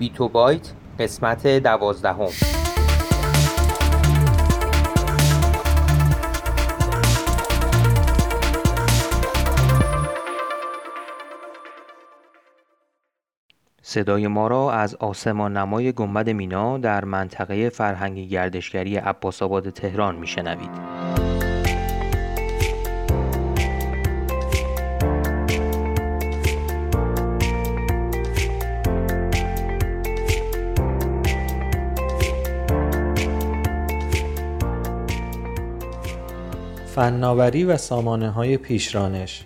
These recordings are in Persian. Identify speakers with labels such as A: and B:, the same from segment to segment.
A: بیتو بایت قسمت دوازدهم صدای ما را از آسمان نمای گنبد مینا در منطقه فرهنگی گردشگری عباس آباد تهران میشنوید.
B: فناوری و سامانه های پیشرانش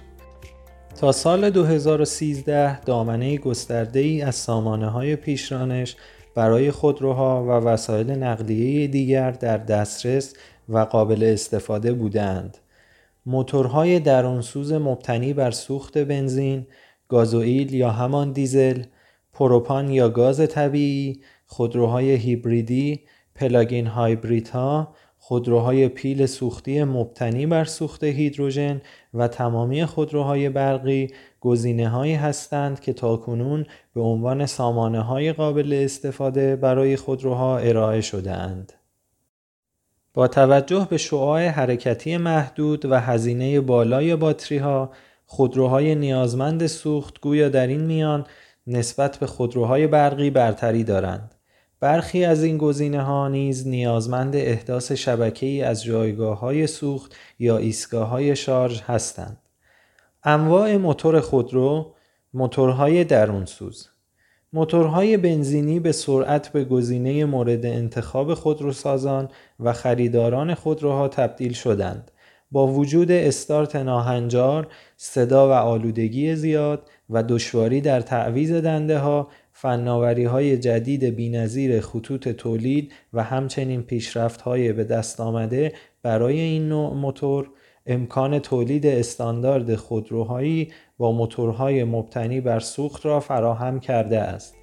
B: تا سال 2013 دامنه گسترده ای از سامانه های پیشرانش برای خودروها و وسایل نقلیه دیگر در دسترس و قابل استفاده بودند. موتورهای درونسوز مبتنی بر سوخت بنزین، گازوئیل یا همان دیزل، پروپان یا گاز طبیعی، خودروهای هیبریدی، پلاگین هایبریدها خودروهای پیل سوختی مبتنی بر سوخت هیدروژن و تمامی خودروهای برقی گزینه هایی هستند که تاکنون به عنوان سامانه های قابل استفاده برای خودروها ارائه شده اند. با توجه به شعاع حرکتی محدود و هزینه بالای باتری ها، خودروهای نیازمند سوخت گویا در این میان نسبت به خودروهای برقی برتری دارند. برخی از این گزینه ها نیز نیازمند احداث شبکه ای از جایگاه های سوخت یا ایستگاه های شارژ هستند. انواع موتور خودرو، موتورهای درونسوز موتورهای بنزینی به سرعت به گزینه مورد انتخاب خودروسازان و خریداران خودروها تبدیل شدند. با وجود استارت ناهنجار، صدا و آلودگی زیاد و دشواری در تعویز دنده ها فناوری های جدید بینظیر خطوط تولید و همچنین پیشرفت های به دست آمده برای این نوع موتور امکان تولید استاندارد خودروهایی با موتورهای مبتنی بر سوخت را فراهم کرده است.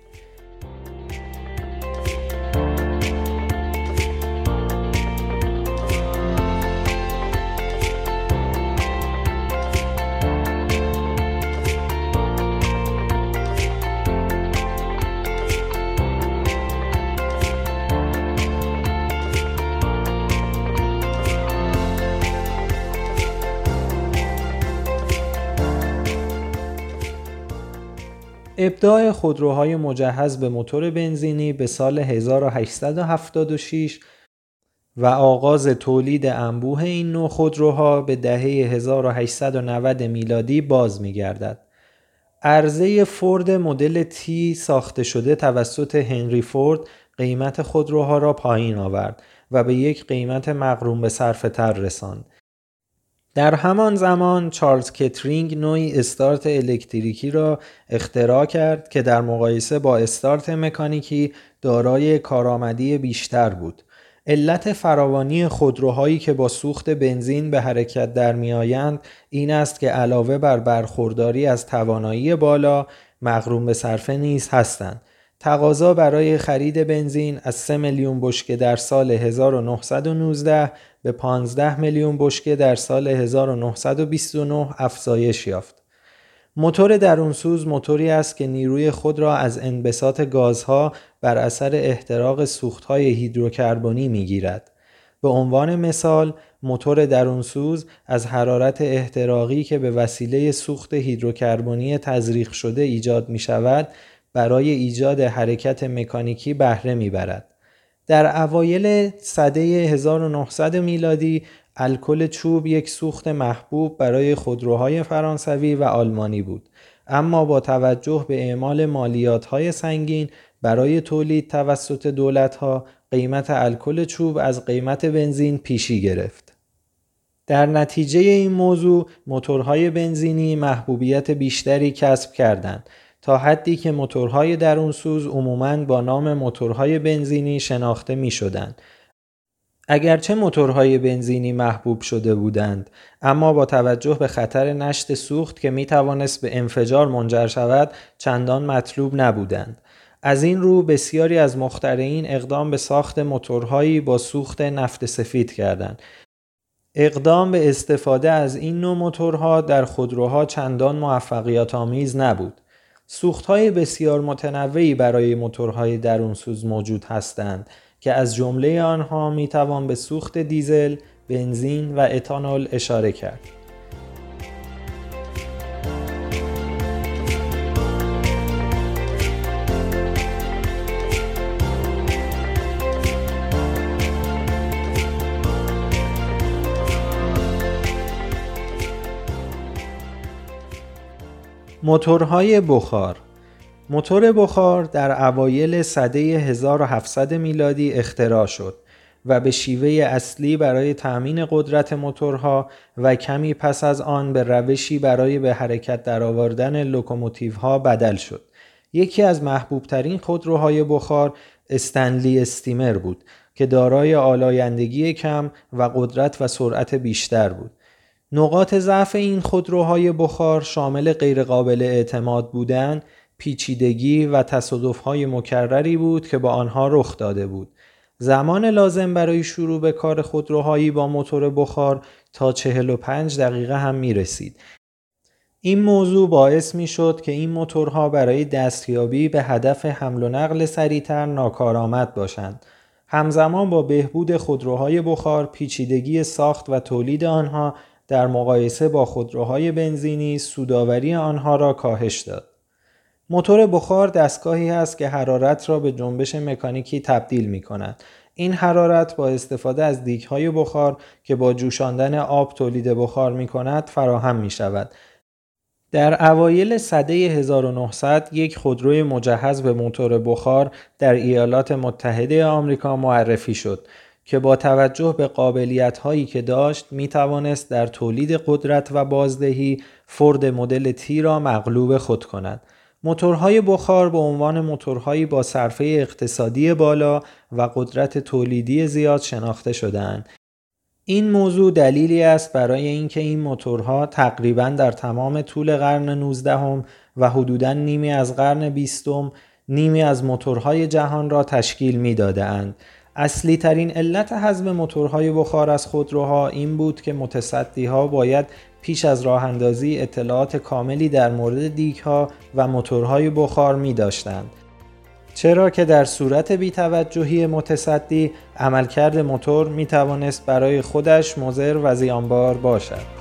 B: ابداع خودروهای مجهز به موتور بنزینی به سال 1876 و آغاز تولید انبوه این نوع خودروها به دهه 1890 میلادی باز می گردد. عرضه فورد مدل تی ساخته شده توسط هنری فورد قیمت خودروها را پایین آورد و به یک قیمت مقروم به صرفه تر رساند در همان زمان چارلز کترینگ نوعی استارت الکتریکی را اختراع کرد که در مقایسه با استارت مکانیکی دارای کارآمدی بیشتر بود. علت فراوانی خودروهایی که با سوخت بنزین به حرکت در میآیند این است که علاوه بر برخورداری از توانایی بالا مغروم به صرفه نیز هستند تقاضا برای خرید بنزین از 3 میلیون بشکه در سال 1919 به 15 میلیون بشکه در سال 1929 افزایش یافت. موتور درونسوز موتوری است که نیروی خود را از انبساط گازها بر اثر احتراق سوختهای هیدروکربنی می‌گیرد. به عنوان مثال موتور درونسوز از حرارت احتراقی که به وسیله سوخت هیدروکربنی تزریق شده ایجاد می شود برای ایجاد حرکت مکانیکی بهره می‌برد. در اوایل سده 1900 میلادی الکل چوب یک سوخت محبوب برای خودروهای فرانسوی و آلمانی بود اما با توجه به اعمال مالیات های سنگین برای تولید توسط دولت ها قیمت الکل چوب از قیمت بنزین پیشی گرفت. در نتیجه این موضوع موتورهای بنزینی محبوبیت بیشتری کسب کردند تا حدی که موتورهای درونسوز عموماً با نام موتورهای بنزینی شناخته می شدن. اگرچه موتورهای بنزینی محبوب شده بودند اما با توجه به خطر نشت سوخت که می توانست به انفجار منجر شود چندان مطلوب نبودند. از این رو بسیاری از مخترعین اقدام به ساخت موتورهایی با سوخت نفت سفید کردند. اقدام به استفاده از این نوع موتورها در خودروها چندان موفقیت آمیز نبود. سوختهای بسیار متنوعی برای موتورهای درونسوز موجود هستند که از جمله آنها می توان به سوخت دیزل، بنزین و اتانول اشاره کرد. موتورهای بخار موتور بخار در اوایل سده 1700 میلادی اختراع شد و به شیوه اصلی برای تأمین قدرت موتورها و کمی پس از آن به روشی برای به حرکت درآوردن لوکوموتیوها بدل شد. یکی از محبوب ترین خودروهای بخار Stanley Steamer بود که دارای آلایندگی کم و قدرت و سرعت بیشتر بود. نقاط ضعف این خودروهای بخار شامل غیرقابل اعتماد بودن، پیچیدگی و تصادفهای مکرری بود که با آنها رخ داده بود. زمان لازم برای شروع به کار خودروهایی با موتور بخار تا 45 دقیقه هم می رسید. این موضوع باعث می شد که این موتورها برای دستیابی به هدف حمل و نقل سریعتر ناکارآمد باشند. همزمان با بهبود خودروهای بخار پیچیدگی ساخت و تولید آنها در مقایسه با خودروهای بنزینی سوداوری آنها را کاهش داد. موتور بخار دستگاهی است که حرارت را به جنبش مکانیکی تبدیل می کند. این حرارت با استفاده از دیک های بخار که با جوشاندن آب تولید بخار می کند فراهم می شود. در اوایل سده 1900 یک خودروی مجهز به موتور بخار در ایالات متحده آمریکا معرفی شد که با توجه به قابلیت هایی که داشت می توانست در تولید قدرت و بازدهی فورد مدل تی را مغلوب خود کند. موتورهای بخار به عنوان موتورهایی با صرفه اقتصادی بالا و قدرت تولیدی زیاد شناخته شدهاند. این موضوع دلیلی است برای اینکه این موتورها تقریبا در تمام طول قرن 19 و حدوداً نیمی از قرن 20 نیمی از موتورهای جهان را تشکیل می داده اصلی ترین علت حذف موتورهای بخار از خودروها این بود که متصدی ها باید پیش از راه اندازی اطلاعات کاملی در مورد دیک ها و موتورهای بخار می داشتند. چرا که در صورت بیتوجهی متصدی عملکرد موتور می توانست برای خودش مضر و زیانبار باشد.